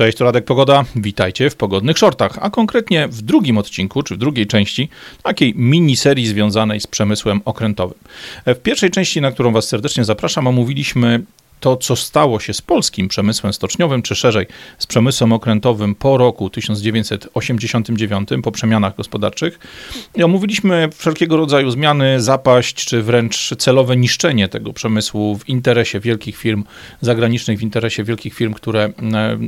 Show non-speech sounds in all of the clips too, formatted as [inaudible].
Cześć, to Radek Pogoda. Witajcie w Pogodnych Shortach, a konkretnie w drugim odcinku, czy w drugiej części takiej miniserii związanej z przemysłem okrętowym. W pierwszej części, na którą Was serdecznie zapraszam, omówiliśmy to, co stało się z polskim przemysłem stoczniowym, czy szerzej z przemysłem okrętowym po roku 1989, po przemianach gospodarczych. I omówiliśmy wszelkiego rodzaju zmiany, zapaść, czy wręcz celowe niszczenie tego przemysłu w interesie wielkich firm zagranicznych, w interesie wielkich firm, które e,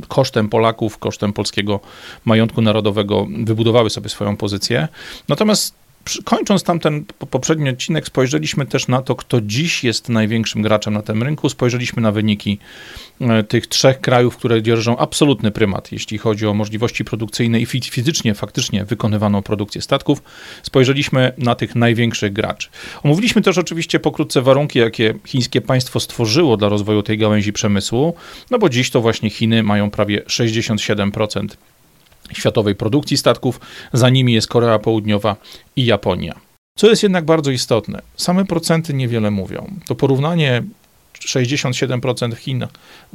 kosztem Polaków, kosztem polskiego majątku narodowego wybudowały sobie swoją pozycję. Natomiast Kończąc tamten poprzedni odcinek, spojrzeliśmy też na to, kto dziś jest największym graczem na tym rynku. Spojrzeliśmy na wyniki e, tych trzech krajów, które dzierżą absolutny prymat, jeśli chodzi o możliwości produkcyjne i fizycznie, faktycznie wykonywaną produkcję statków. Spojrzeliśmy na tych największych graczy. Omówiliśmy też oczywiście pokrótce warunki, jakie chińskie państwo stworzyło dla rozwoju tej gałęzi przemysłu, no bo dziś to właśnie Chiny mają prawie 67% światowej produkcji statków, za nimi jest Korea Południowa i Japonia. Co jest jednak bardzo istotne, same procenty niewiele mówią. To porównanie 67% Chin,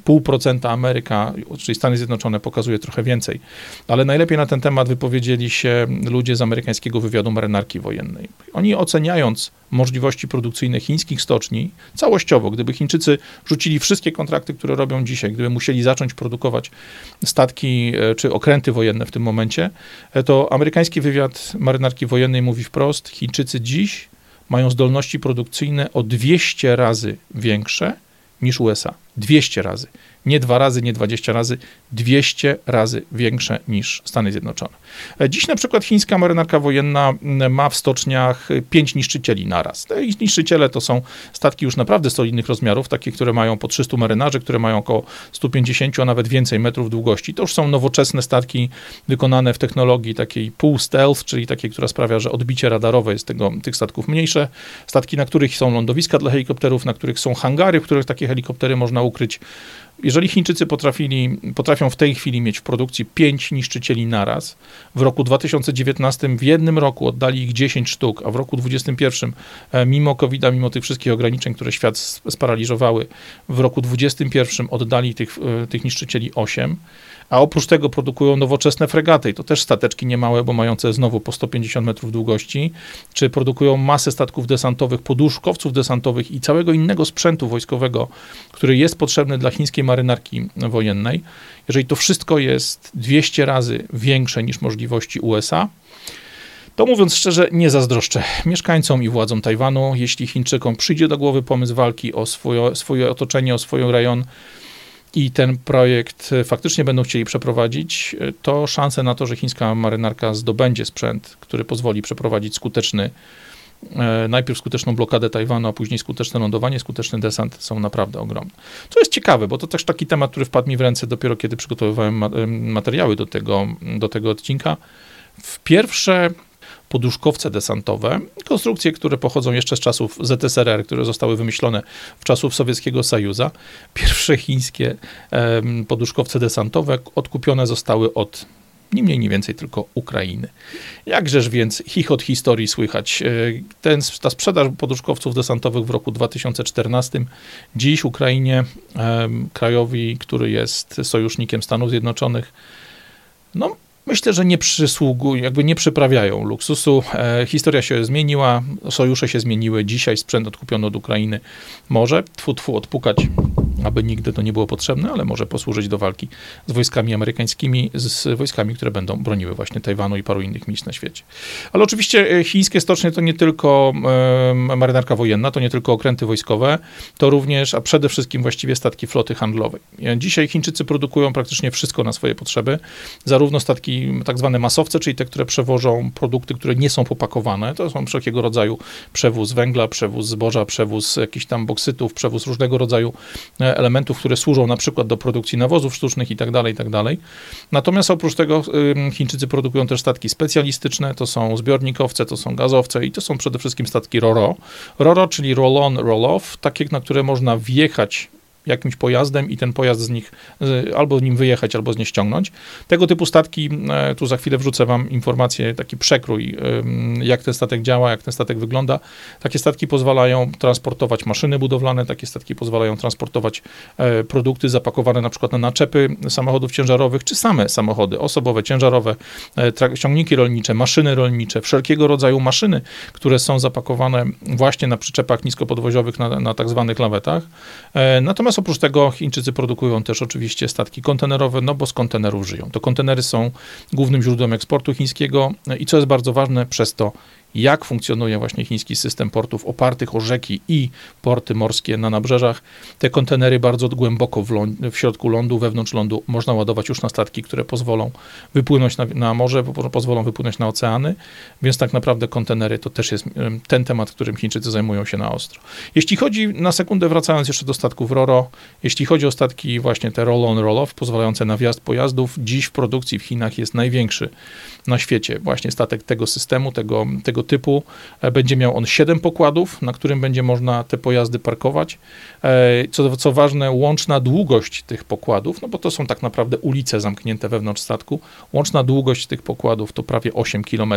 0,5% Ameryka, czyli Stany Zjednoczone pokazuje trochę więcej. Ale najlepiej na ten temat wypowiedzieli się ludzie z amerykańskiego wywiadu marynarki wojennej. Oni oceniając możliwości produkcyjne chińskich stoczni całościowo, gdyby Chińczycy rzucili wszystkie kontrakty, które robią dzisiaj, gdyby musieli zacząć produkować statki e, czy okręty wojenne w tym momencie, e, to amerykański wywiad marynarki wojennej mówi wprost, Chińczycy dziś mają zdolności produkcyjne o 200 razy większe niż USA. 200 razy nie dwa razy, nie 20 razy, 200 razy większe niż Stany Zjednoczone. E, dziś na przykład chińska marynarka wojenna ma w stoczniach 5 niszczycieli naraz. Te niszczyciele to są statki już naprawdę solidnych rozmiarów, takie, które mają po 300 marynarzy, które mają około 150, a nawet więcej metrów długości. To już są nowoczesne statki wykonane w technologii takiej pół stealth, czyli takiej, która sprawia, że odbicie radarowe jest tego, tych statków mniejsze. Statki, na których są lądowiska dla helikopterów, na których są hangary, w których takie helikoptery można ukryć jeżeli Chińczycy potrafili, potrafią w tej chwili mieć w produkcji 5 niszczycieli naraz, w roku 2019 w jednym roku oddali ich 10 sztuk, a w roku 2021, e, mimo covid mimo tych wszystkich ograniczeń, które świat sparaliżowały, w roku 2021 oddali tych, e, tych niszczycieli 8, a oprócz tego produkują nowoczesne fregaty, to też stateczki niemałe, bo mające znowu po 150 metrów długości, czy produkują masę statków desantowych, poduszkowców desantowych i całego innego sprzętu wojskowego, który jest potrzebny dla chińskiej marynarki wojennej. Jeżeli to wszystko jest 200 razy większe niż możliwości USA, to mówiąc szczerze, nie zazdroszczę mieszkańcom i władzom Tajwanu. Jeśli Chińczykom przyjdzie do głowy pomysł walki o swoje, swoje otoczenie, o swój rejon, i ten projekt faktycznie będą chcieli przeprowadzić, to szanse na to, że chińska marynarka zdobędzie sprzęt, który pozwoli przeprowadzić skuteczny, e, najpierw skuteczną blokadę Tajwanu, a później skuteczne lądowanie, skuteczny desant są naprawdę ogromne. Co jest ciekawe, bo to też taki temat, który wpadł mi w ręce dopiero kiedy przygotowywałem materiały do tego, do tego odcinka. W pierwsze poduszkowce desantowe, konstrukcje, które pochodzą jeszcze z czasów ZSRR, które zostały wymyślone w czasów Sowieckiego Sojuza. Pierwsze chińskie poduszkowce desantowe odkupione zostały od ni mniej, ni więcej tylko Ukrainy. Jakżeż więc chichot historii słychać? E, ten, ta sprzedaż poduszkowców desantowych w roku 2014, dziś Ukrainie, krajowi, który jest sojusznikiem Stanów Zjednoczonych, no myślę, że nie przysługują, jakby nie przyprawiają luksusu. E, historia się zmieniła, sojusze się zmieniły. Dzisiaj sprzęt odkupiony od Ukrainy może tfu, tfu odpukać, aby nigdy to nie było potrzebne, ale może posłużyć do walki z wojskami amerykańskimi, z wojskami, które będą broniły właśnie Tajwanu i paru innych miejsc na świecie. Ale oczywiście e, chińskie stocznie to nie tylko marynarka wojenna, to nie tylko okręty wojskowe, to również, a przede wszystkim właściwie statki floty handlowej. E, dzisiaj Chińczycy produkują praktycznie wszystko na swoje potrzeby, zarówno statki tak zwane masowce, czyli te, które przewożą produkty, które nie są popakowane. To są wszelkiego rodzaju przewóz węgla, przewóz zboża, przewóz jakichś tam boksytów, przewóz różnego rodzaju e, elementów, które służą na przykład do produkcji nawozów sztucznych i tak dalej, i tak. Natomiast oprócz tego Chińczycy produkują też statki specjalistyczne, to są zbiornikowce, to są gazowce i to są przede wszystkim statki RORO. RORO, czyli roll-on, roll-off, takie, na które można wjechać jakimś pojazdem i ten pojazd z nich albo nim wyjechać, albo z niej ściągnąć. Tego typu statki, tu za chwilę wrzucę wam informację, taki przekrój, jak ten statek działa, jak ten statek wygląda. Takie statki pozwalają transportować maszyny budowlane, takie statki pozwalają transportować produkty zapakowane na przykład na naczepy samochodów ciężarowych, czy same samochody osobowe, ciężarowe, ciągniki rolnicze, maszyny rolnicze, wszelkiego rodzaju maszyny, które są zapakowane właśnie na przyczepach niskopodwoziowych, na, na tak zwanych lawetach. E, oprócz tego Chińczycy produkują też oczywiście statki kontenerowe, no bo z kontenerów żyją. To kontenery są głównym źródłem eksportu chińskiego i co jest bardzo ważne, przez to jak funkcjonuje właśnie chiński system portów opartych o rzeki i porty morskie na nabrzeżach. Te kontenery bardzo głęboko w, w środku lądu, wewnątrz lądu można ładować już na statki, które pozwolą wypłynąć na, na morze, pozwolą wypłynąć na oceany, więc tak naprawdę kontenery to też jest ten temat, którym Chińczycy zajmują się na ostro. Jeśli chodzi, na sekundę wracając jeszcze do statków RORO, jeśli chodzi o statki właśnie te roll-on, roll-off, pozwalające na wjazd pojazdów, dziś w produkcji w Chinach jest największy na świecie właśnie statek tego systemu, tego, tego typu. E, będzie miał on 7 pokładów, na którym będzie można te pojazdy parkować. E, co, co ważne, łączna długość tych pokładów, no bo to są tak naprawdę ulice zamknięte wewnątrz statku, łączna długość tych pokładów to prawie 8 km.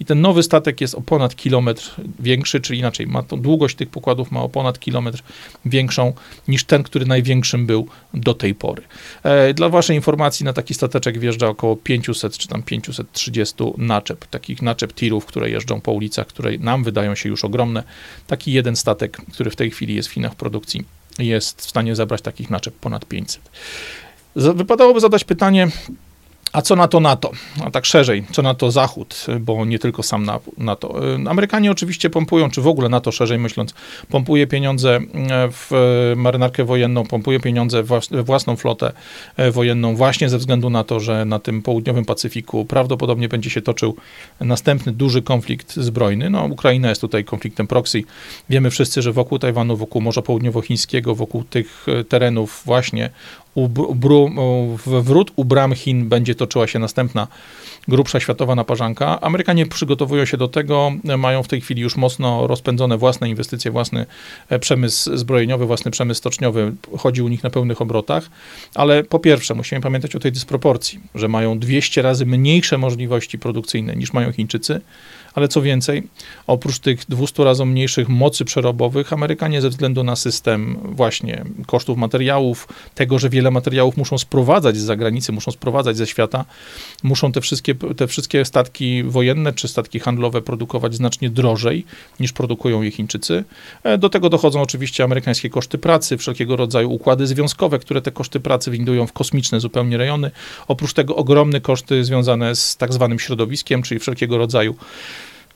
I ten nowy statek jest o ponad kilometr większy, czyli inaczej, ma tą długość tych pokładów ma o ponad kilometr większą niż ten, który największym był do tej pory. E, dla waszej informacji na taki stateczek wjeżdża około 500 czy tam 530 naczep, takich naczep tirów, które jeżdżą po ulicach, które nam wydają się już ogromne. Taki jeden statek, który w tej chwili jest w Chinach w produkcji, jest w stanie zabrać takich naczep ponad 500. Wypadałoby zadać pytanie, a co na to NATO? A tak szerzej, co na to Zachód, bo nie tylko sam NATO. Amerykanie oczywiście pompują, czy w ogóle NATO szerzej myśląc, pompuje pieniądze w marynarkę wojenną, pompuje pieniądze we własną flotę wojenną właśnie ze względu na to, że na tym południowym Pacyfiku prawdopodobnie będzie się toczył następny duży konflikt zbrojny. No, Ukraina jest tutaj konfliktem proxy. Wiemy wszyscy, że wokół Tajwanu, wokół Morza Południowochińskiego, wokół tych terenów właśnie u, bru, wrót u bram Chin będzie toczyła się następna grubsza światowa naparzanka. Amerykanie przygotowują się do tego, mają w tej chwili już mocno rozpędzone własne inwestycje, własny e, przemysł zbrojeniowy, własny przemysł stoczniowy chodzi u nich na pełnych obrotach, ale po pierwsze musimy pamiętać o tej dysproporcji, że mają 200 razy mniejsze możliwości produkcyjne niż mają Chińczycy, ale co więcej, oprócz tych 200 razy mniejszych mocy przerobowych, Amerykanie ze względu na system właśnie kosztów materiałów, tego, że wiele materiałów muszą sprowadzać z zagranicy, muszą sprowadzać ze świata, muszą te wszystkie, te wszystkie statki wojenne czy statki handlowe produkować znacznie drożej niż produkują je Chińczycy. E, do tego dochodzą oczywiście amerykańskie koszty pracy, wszelkiego rodzaju układy związkowe, które te koszty pracy windują w kosmiczne zupełnie rejony. Oprócz tego ogromne koszty związane z tak zwanym środowiskiem, czyli wszelkiego rodzaju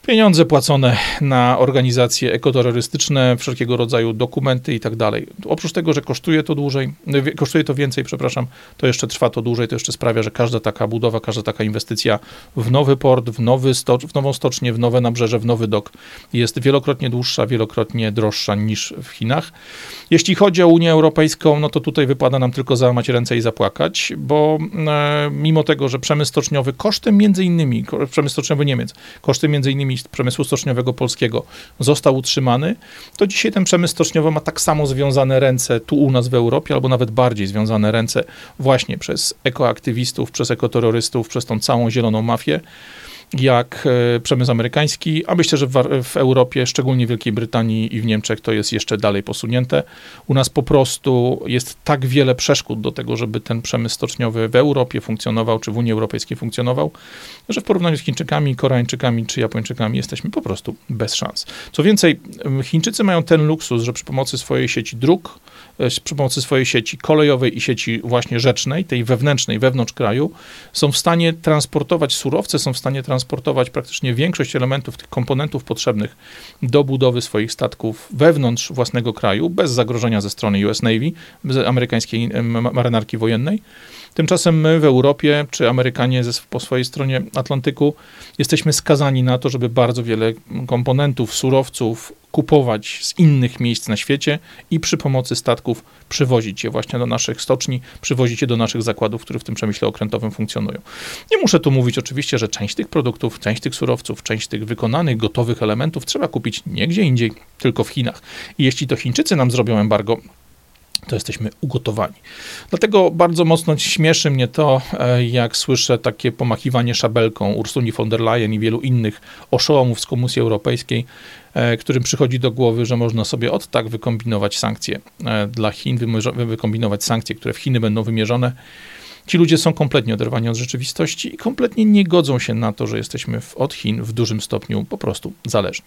pieniądze płacone na organizacje ekoterrorystyczne, wszelkiego rodzaju dokumenty i tak dalej. Oprócz tego, że kosztuje to dłużej, kosztuje to więcej, przepraszam, to jeszcze trwa to dłużej, to jeszcze sprawia, że każda taka budowa, każda taka inwestycja w nowy port, w, nowy stocz, w nową stocznię, w nowe nabrzeże, w nowy dok jest wielokrotnie dłuższa, wielokrotnie droższa niż w Chinach. Jeśli chodzi o Unię Europejską, no to tutaj wypada nam tylko załamać ręce i zapłakać, bo e, mimo tego, że przemysł stoczniowy kosztem między innymi, przemysł stoczniowy Niemiec, kosztem między innymi przemysłu stoczniowego polskiego został utrzymany, to dzisiaj ten przemysł stoczniowy ma tak samo związane ręce tu u nas w Europie, albo nawet bardziej związane ręce właśnie przez ekoaktywistów, przez ekoterrorystów, przez tą całą zieloną mafię jak e, przemysł amerykański, a myślę, że w, w, Europie, szczególnie w Wielkiej Brytanii i w Niemczech, to jest jeszcze dalej posunięte. U nas po prostu jest tak wiele przeszkód do tego, żeby ten przemysł stoczniowy w Europie funkcjonował, czy w Unii Europejskiej funkcjonował, że w porównaniu z Chińczykami, Koreańczykami czy Japończykami jesteśmy po prostu bez szans. Co więcej, Chińczycy mają ten luksus, że przy pomocy swojej sieci dróg, e, przy pomocy swojej sieci kolejowej i sieci właśnie rzecznej, tej wewnętrznej, wewnątrz kraju, są w stanie transportować surowce, są w stanie transportować transportować praktycznie większość elementów, tych komponentów potrzebnych do budowy swoich statków wewnątrz własnego kraju, bez zagrożenia ze strony US Navy, amerykańskiej marynarki wojennej. Tymczasem my w Europie, czy Amerykanie ze, po swojej stronie Atlantyku, jesteśmy skazani na to, żeby bardzo wiele komponentów, surowców kupować z innych miejsc na świecie i przy pomocy statków przywozić je właśnie do naszych stoczni, przywozić je do naszych zakładów, które w tym przemyśle okrętowym funkcjonują. Nie muszę tu mówić oczywiście, że część tych produktów, część tych surowców, część tych wykonanych, gotowych elementów trzeba kupić nie gdzie indziej, tylko w Chinach. I jeśli to Chińczycy nam zrobią embargo, to jesteśmy ugotowani. Dlatego bardzo mocno śmieszy mnie to, e, jak słyszę takie pomachiwanie szabelką Ursuli von der Leyen i wielu innych oszołomów z Komisji Europejskiej, e, którym przychodzi do głowy, że można sobie od tak wykombinować sankcje e, dla Chin, wykombinować sankcje, które w Chiny będą wymierzone Ci ludzie są kompletnie oderwani od rzeczywistości i kompletnie nie godzą się na to, że jesteśmy w, od Chin w dużym stopniu po prostu zależni.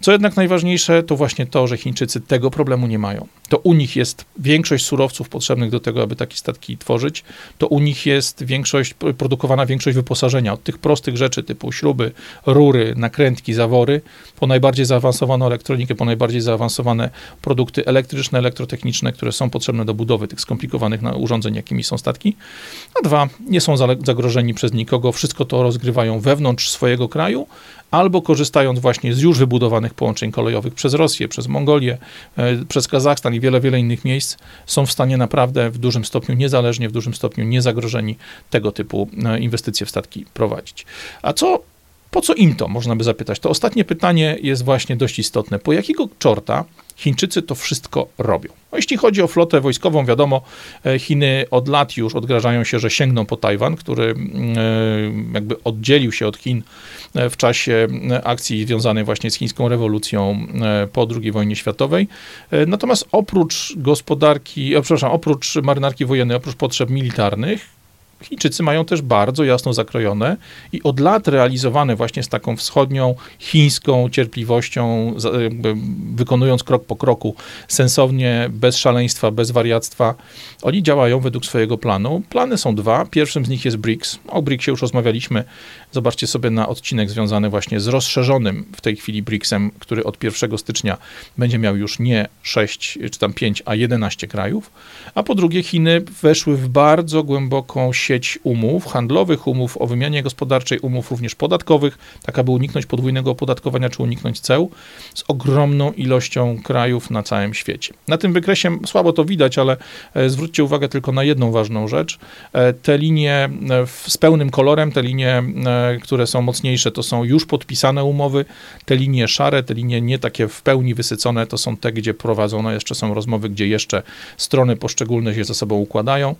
Co jednak najważniejsze, to właśnie to, że Chińczycy tego problemu nie mają. To u nich jest większość surowców potrzebnych do tego, aby takie statki tworzyć. To u nich jest większość, produkowana większość wyposażenia od tych prostych rzeczy typu śruby, rury, nakrętki, zawory, po najbardziej zaawansowaną elektronikę, po najbardziej zaawansowane produkty elektryczne, elektrotechniczne, które są potrzebne do budowy tych skomplikowanych urządzeń, jakimi są statki a dwa, nie są zagrożeni przez nikogo, wszystko to rozgrywają wewnątrz swojego kraju, albo korzystając właśnie z już wybudowanych połączeń kolejowych przez Rosję, przez Mongolię, e, przez Kazachstan i wiele, wiele innych miejsc, są w stanie naprawdę w dużym stopniu, niezależnie, w dużym stopniu niezagrożeni tego typu e, inwestycje w statki prowadzić. A co po co im to, można by zapytać? To ostatnie pytanie jest właśnie dość istotne. Po jakiego czorta Chińczycy to wszystko robią? No, jeśli chodzi o flotę wojskową, wiadomo, e, Chiny od lat już odgrażają się, że sięgną po Tajwan, który mm, e, jakby oddzielił się od Chin e, w czasie akcji związanej właśnie z chińską rewolucją po II wojnie światowej. Natomiast oprócz gospodarki, przepraszam, oprócz marynarki wojennej, oprócz potrzeb militarnych, Chińczycy mają też bardzo jasno zakrojone i od lat realizowane właśnie z taką wschodnią chińską cierpliwością, wykonując krok po kroku, sensownie, bez szaleństwa, bez wariactwa. Oni działają według swojego planu. Plany są dwa. Pierwszym z nich jest BRICS. O BRICSie już rozmawialiśmy. Zobaczcie sobie na odcinek związany właśnie z rozszerzonym w tej chwili BRICSem, który od 1 stycznia będzie miał już nie 6 czy tam 5, a 11 krajów. A po drugie Chiny weszły w bardzo głęboką sieć umów, handlowych umów o wymianie gospodarczej, umów również podatkowych, tak aby uniknąć podwójnego opodatkowania czy uniknąć ceł, z ogromną ilością krajów na całym świecie. Na tym wykresie słabo to widać, ale e, zwróćcie uwagę tylko na jedną ważną rzecz. E, te linie e, z pełnym kolorem, te linie, które są mocniejsze, to są już podpisane umowy, te linie szare, te linie nie takie w pełni wysycone, to są te, gdzie prowadzone jeszcze są rozmowy, gdzie jeszcze strony poszczególne się ze sobą układają.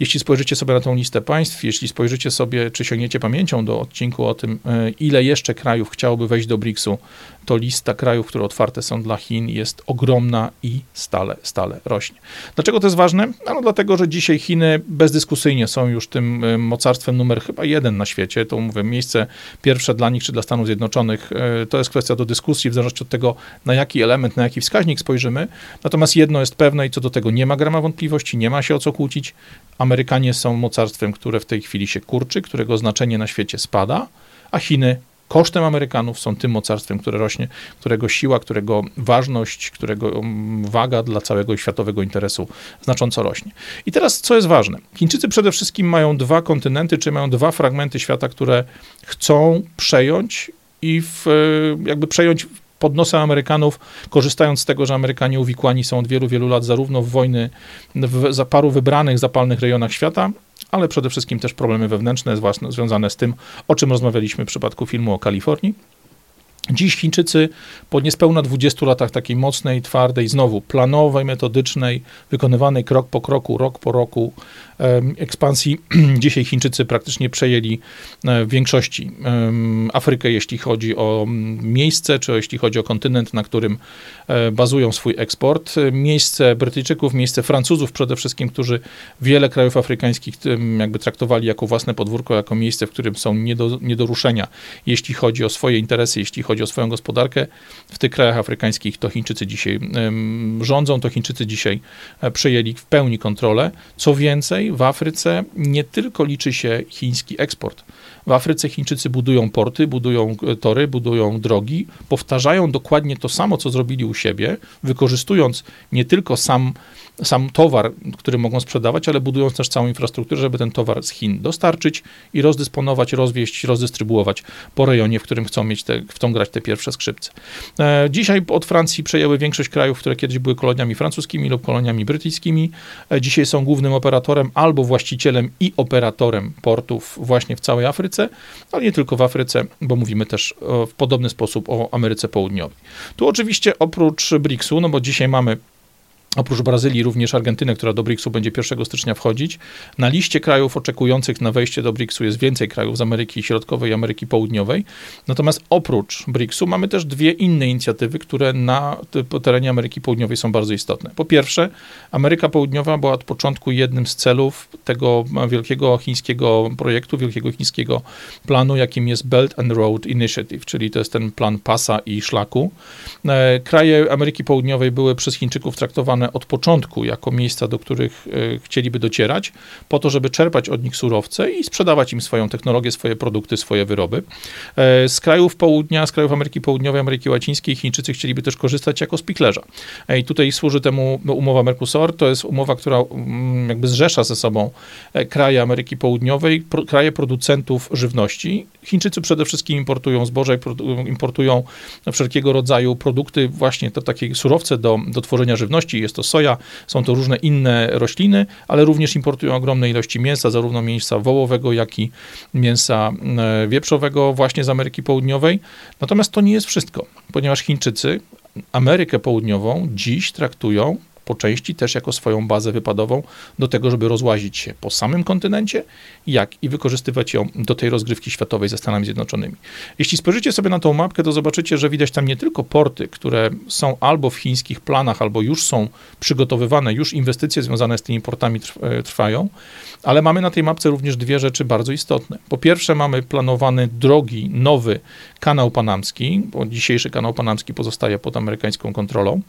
Jeśli spojrzycie sobie na tą listę listę państw. Jeśli spojrzycie sobie, czy sięgniecie pamięcią do odcinku o tym, e, ile jeszcze krajów chciałoby wejść do BRICS-u, to lista krajów, które otwarte są dla Chin, jest ogromna i stale, stale rośnie. Dlaczego to jest ważne? No dlatego, że dzisiaj Chiny bezdyskusyjnie są już tym e, mocarstwem numer chyba jeden na świecie. To mówię, miejsce pierwsze dla nich czy dla Stanów Zjednoczonych. E, to jest kwestia do dyskusji, w zależności od tego, na jaki element, na jaki wskaźnik spojrzymy. Natomiast jedno jest pewne i co do tego nie ma grama wątpliwości, nie ma się o co kłócić. Amerykanie są mocarstwem, które w tej chwili się kurczy, którego znaczenie na świecie spada, a Chiny kosztem Amerykanów są tym mocarstwem, które rośnie, którego siła, którego ważność, którego mm, waga dla całego światowego interesu znacząco rośnie. I teraz, co jest ważne? Chińczycy przede wszystkim mają dwa kontynenty, czy mają dwa fragmenty świata, które chcą przejąć i w, e, jakby przejąć pod nosem Amerykanów, korzystając z tego, że Amerykanie uwikłani są od wielu, wielu lat zarówno w wojny w paru wybranych, zapalnych rejonach świata, ale przede wszystkim też problemy wewnętrzne związane z tym, o czym rozmawialiśmy w przypadku filmu o Kalifornii. Dziś Chińczycy po niespełna 20 latach takiej mocnej, twardej, znowu planowej, metodycznej, wykonywanej krok po kroku, rok po roku ekspansji, [clears throat] dzisiaj Chińczycy praktycznie przejęli e, w większości Afrykę, jeśli chodzi o miejsce, czy jeśli chodzi o kontynent, na którym e, bazują swój eksport. Miejsce Brytyjczyków, miejsce Francuzów przede wszystkim, którzy wiele krajów afrykańskich jakby traktowali jako własne podwórko, jako miejsce, w którym są nie do, nie do ruszenia, jeśli chodzi o swoje interesy, jeśli chodzi chodzi o swoją gospodarkę, w tych krajach afrykańskich to Chińczycy dzisiaj rządzą, to Chińczycy dzisiaj e, przejęli w pełni kontrolę. Co więcej, w Afryce nie tylko liczy się chiński eksport. W Afryce Chińczycy budują porty, budują e, tory, budują drogi, powtarzają dokładnie to samo, co zrobili u siebie, wykorzystując nie tylko sam sam towar, który mogą sprzedawać, ale budując też całą infrastrukturę, żeby ten towar z Chin dostarczyć i rozdysponować, rozwieść, rozdystrybuować po rejonie, w którym chcą mieć te, chcą grać te pierwsze skrzypce. E, dzisiaj od Francji przejęły większość krajów, które kiedyś były koloniami francuskimi lub koloniami brytyjskimi. E, dzisiaj są głównym operatorem albo właścicielem i operatorem portów właśnie w całej Afryce, ale nie tylko w Afryce, bo mówimy też w podobny sposób o Ameryce Południowej. Tu oczywiście oprócz BRICS-u, no bo dzisiaj mamy oprócz Brazylii również Argentynę, która do BRICS-u będzie 1 stycznia wchodzić. Na liście krajów oczekujących na wejście do BRICS-u jest więcej krajów z Ameryki Środkowej i Ameryki Południowej. Natomiast oprócz BRICS-u mamy też dwie inne inicjatywy, które na terenie Ameryki Południowej są bardzo istotne. Po pierwsze, Ameryka Południowa była od początku jednym z celów tego wielkiego chińskiego projektu, wielkiego chińskiego planu, jakim jest Belt and Road Initiative, czyli to jest ten plan pasa i szlaku. E, kraje Ameryki Południowej były przez Chińczyków traktowane od początku jako miejsca, do których e, chcieliby docierać, po to, żeby czerpać od nich surowce i sprzedawać im swoją technologię, swoje produkty, swoje wyroby. E, z krajów południa, z krajów Ameryki Południowej, Ameryki Łacińskiej Chińczycy chcieliby też korzystać jako spiklerza. E, I tutaj służy temu umowa Mercosur, to jest umowa, która mm, jakby zrzesza ze sobą kraje Ameryki Południowej, kraje producentów żywności. Chińczycy przede wszystkim importują zboże, importują wszelkiego rodzaju produkty, właśnie to takie surowce do, do tworzenia żywności. Jest jest to soja, są to różne inne rośliny, ale również importują ogromne ilości mięsa, zarówno mięsa wołowego, jak i mięsa e, wieprzowego właśnie z Ameryki Południowej. Natomiast to nie jest wszystko, ponieważ Chińczycy Amerykę Południową dziś traktują po części też jako swoją bazę wypadową do tego, żeby rozłazić się po samym kontynencie, jak i wykorzystywać ją do tej rozgrywki światowej ze Stanami Zjednoczonymi. Jeśli spojrzycie sobie na tą mapkę, to zobaczycie, że widać tam nie tylko porty, które są albo w chińskich planach, albo już są przygotowywane, już inwestycje związane z tymi portami e, trwają, ale mamy na tej mapce również dwie rzeczy bardzo istotne. Po pierwsze, mamy planowany drogi, nowy kanał panamski, bo dzisiejszy kanał panamski pozostaje pod amerykańską kontrolą.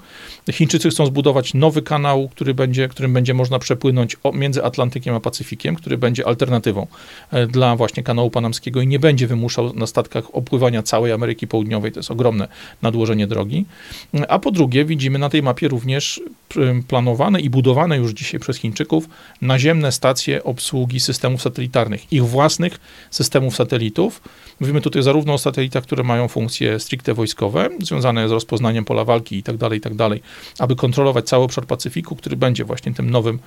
Chińczycy chcą zbudować nowy kanał, który będzie, którym będzie można przepłynąć między Atlantykiem a Pacyfikiem, który będzie alternatywą e, dla właśnie kanału panamskiego i nie będzie wymuszał na statkach opływania całej Ameryki Południowej. To jest ogromne nadłożenie drogi. A po drugie, widzimy na tej mapie również planowane i budowane już dzisiaj przez Chińczyków naziemne stacje obsługi systemów satelitarnych, ich własnych systemów satelitów. Mówimy tutaj zarówno o satelitach, które mają funkcje stricte wojskowe, związane z rozpoznaniem pola walki itd., tak itd., tak aby kontrolować cały obszar Pacyfiku, który będzie właśnie tym nowym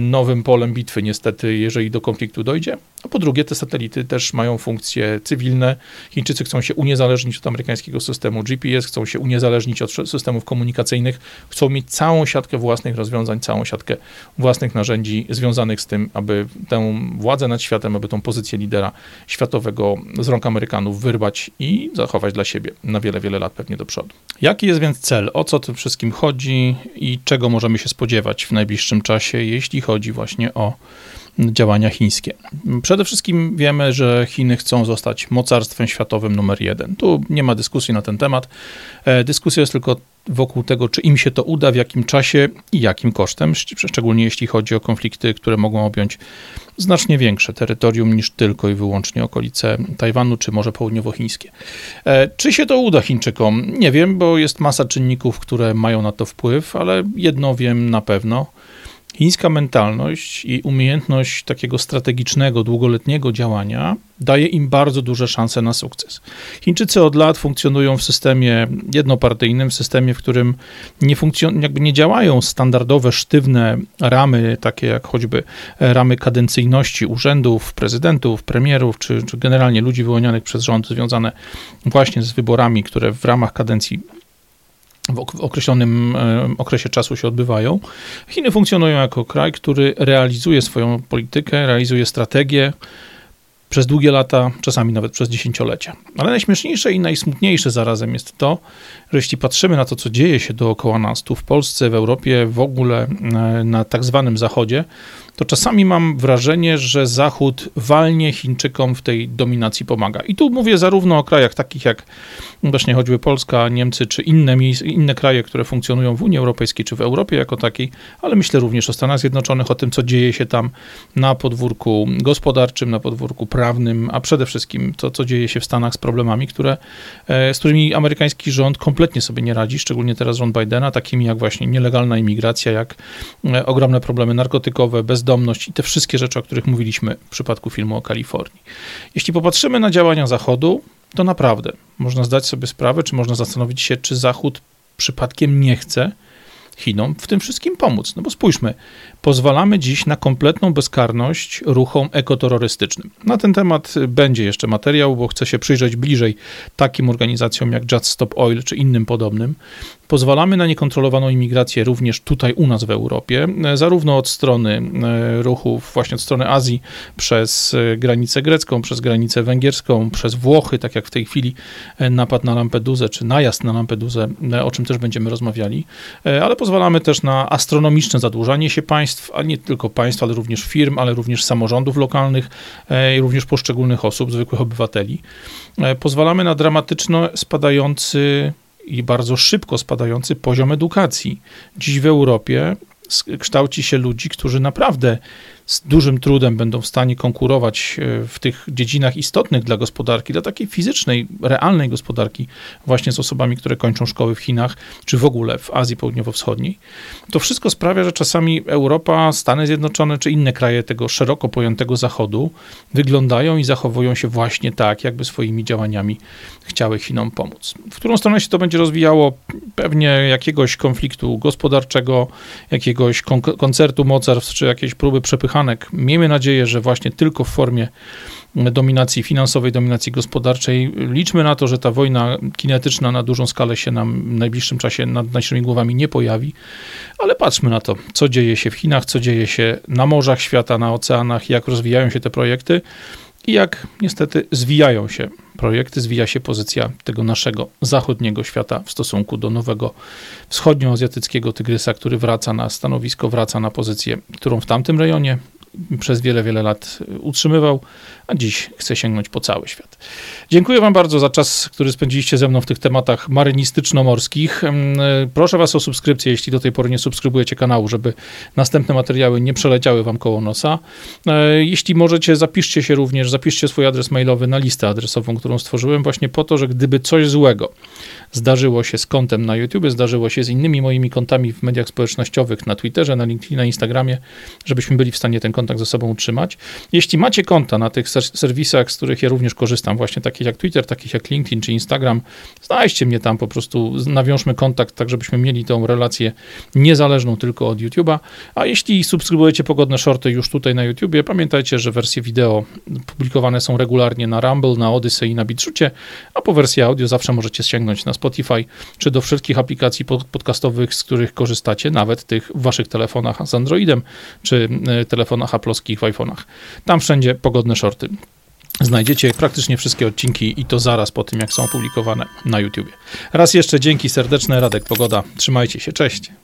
nowym polem bitwy, niestety, jeżeli do konfliktu dojdzie. A po drugie, te satelity też mają funkcje cywilne. Chińczycy chcą się uniezależnić od amerykańskiego systemu GPS, chcą się uniezależnić od systemów komunikacyjnych, chcą mieć całą siatkę własnych rozwiązań, całą siatkę własnych narzędzi związanych z tym, aby tę władzę nad światem, aby tą pozycję lidera światowego z rąk Amerykanów wyrwać i zachować dla siebie na wiele, wiele lat pewnie do przodu. Jaki jest więc cel? O co tym wszystkim chodzi i czego możemy się spodziewać w najbliższym czasie, jeśli chodzi właśnie o działania chińskie. Przede wszystkim wiemy, że Chiny chcą zostać mocarstwem światowym numer jeden. Tu nie ma dyskusji na ten temat. E, dyskusja jest tylko wokół tego, czy im się to uda, w jakim czasie i jakim kosztem, szczególnie jeśli chodzi o konflikty, które mogą objąć znacznie większe terytorium niż tylko i wyłącznie okolice Tajwanu, czy może południowochińskie. E, czy się to uda Chińczykom? Nie wiem, bo jest masa czynników, które mają na to wpływ, ale jedno wiem na pewno – Chińska mentalność i umiejętność takiego strategicznego, długoletniego działania daje im bardzo duże szanse na sukces. Chińczycy od lat funkcjonują w systemie jednopartyjnym, w systemie, w którym nie, funkcjon- jakby nie działają standardowe, sztywne ramy, takie jak choćby ramy kadencyjności urzędów, prezydentów, premierów, czy, czy generalnie ludzi wyłonianych przez rząd, związane właśnie z wyborami, które w ramach kadencji w określonym okresie czasu się odbywają. Chiny funkcjonują jako kraj, który realizuje swoją politykę, realizuje strategię przez długie lata, czasami nawet przez dziesięciolecia. Ale najśmieszniejsze i najsmutniejsze zarazem jest to, że jeśli patrzymy na to, co dzieje się dookoła nas, tu w Polsce, w Europie, w ogóle e, na tak zwanym Zachodzie, to czasami mam wrażenie, że Zachód walnie Chińczykom w tej dominacji pomaga. I tu mówię zarówno o krajach takich jak właśnie choćby Polska, Niemcy, czy inne, inne kraje, które funkcjonują w Unii Europejskiej, czy w Europie jako takiej, ale myślę również o Stanach Zjednoczonych, o tym, co dzieje się tam na podwórku gospodarczym, na podwórku prawnym, a przede wszystkim to, co dzieje się w Stanach z problemami, które, e, z którymi amerykański rząd kompletnie sobie nie radzi, szczególnie teraz rząd Bidena, takimi jak właśnie nielegalna imigracja, jak e, ogromne problemy narkotykowe, bez bezdomność i te wszystkie rzeczy, o których mówiliśmy w przypadku filmu o Kalifornii. Jeśli popatrzymy na działania Zachodu, to naprawdę można zdać sobie sprawę, czy można zastanowić się, czy Zachód przypadkiem nie chce Chinom w tym wszystkim pomóc. No bo spójrzmy, pozwalamy dziś na kompletną bezkarność ruchom ekoterrorystycznym. Na ten temat będzie jeszcze materiał, bo chcę się przyjrzeć bliżej takim organizacjom jak Just Stop Oil czy innym podobnym. Pozwalamy na niekontrolowaną imigrację również tutaj u nas w Europie, zarówno od strony e, ruchów, właśnie od strony Azji, przez e, granicę grecką, przez granicę węgierską, przez Włochy, tak jak w tej chwili e, napad na Lampedusę, czy najazd na Lampedusę, o czym też będziemy rozmawiali, ale pozwalamy też na astronomiczne zadłużanie się państw, a nie tylko państw, ale również firm, ale również samorządów lokalnych i również poszczególnych osób, zwykłych obywateli. Pozwalamy na dramatyczno spadający i bardzo szybko spadający poziom edukacji. Dziś w Europie kształci się ludzi, którzy naprawdę z dużym trudem będą w stanie konkurować e, w tych dziedzinach istotnych dla gospodarki, dla takiej fizycznej, realnej gospodarki, właśnie z osobami, które kończą szkoły w Chinach, czy w ogóle w Azji Południowo-Wschodniej, to wszystko sprawia, że czasami Europa, Stany Zjednoczone, czy inne kraje tego szeroko pojętego Zachodu wyglądają i zachowują się właśnie tak, jakby swoimi działaniami chciały Chinom pomóc. W którą stronę się to będzie rozwijało? Pewnie jakiegoś konfliktu gospodarczego, jakiegoś koncertu mocarstw, czy jakiejś próby przepychania Miejmy nadzieję, że właśnie tylko w formie dominacji finansowej, dominacji gospodarczej. Liczmy na to, że ta wojna kinetyczna na dużą skalę się nam w najbliższym czasie nad naszymi głowami nie pojawi, ale patrzmy na to, co dzieje się w Chinach, co dzieje się na morzach świata, na oceanach, jak rozwijają się te projekty i jak niestety zwijają się projekty, zwija się pozycja tego naszego zachodniego świata w stosunku do nowego wschodnioazjatyckiego tygrysa, który wraca na stanowisko, wraca na pozycję, którą w tamtym rejonie przez wiele, wiele lat utrzymywał, a dziś chce sięgnąć po cały świat. Dziękuję Wam bardzo za czas, który spędziliście ze mną w tych tematach marynistyczno-morskich. Proszę Was o subskrypcję, jeśli do tej pory nie subskrybujecie kanału, żeby następne materiały nie przeleciały Wam koło nosa. E, jeśli możecie, zapiszcie się również, zapiszcie swój adres mailowy na listę adresową, którą stworzyłem, właśnie po to, że gdyby coś złego zdarzyło się z kontem na YouTube, zdarzyło się z innymi moimi kontami w mediach społecznościowych, na Twitterze, na LinkedIn, na Instagramie, żebyśmy byli w stanie ten kontakt ze sobą utrzymać. Jeśli macie konta na tych serwisach, z których ja również korzystam, właśnie takich jak Twitter, takich jak LinkedIn czy Instagram, znajdźcie mnie tam po prostu, nawiążmy kontakt, tak żebyśmy mieli tą relację niezależną tylko od YouTube'a. A jeśli subskrybujecie pogodne shorty już tutaj na YouTubie, pamiętajcie, że wersje wideo publikowane są regularnie na Rumble, na Odyssey i na BitChucie, a po wersji audio zawsze możecie sięgnąć na Spotify czy do wszystkich aplikacji podcastowych, z których korzystacie, nawet tych w waszych telefonach z Androidem czy e, telefonach aploskich w iPhone'ach. Tam wszędzie pogodne shorty. Znajdziecie praktycznie wszystkie odcinki i to zaraz po tym, jak są opublikowane na YouTubie. Raz jeszcze dzięki serdeczne, Radek Pogoda. Trzymajcie się, cześć.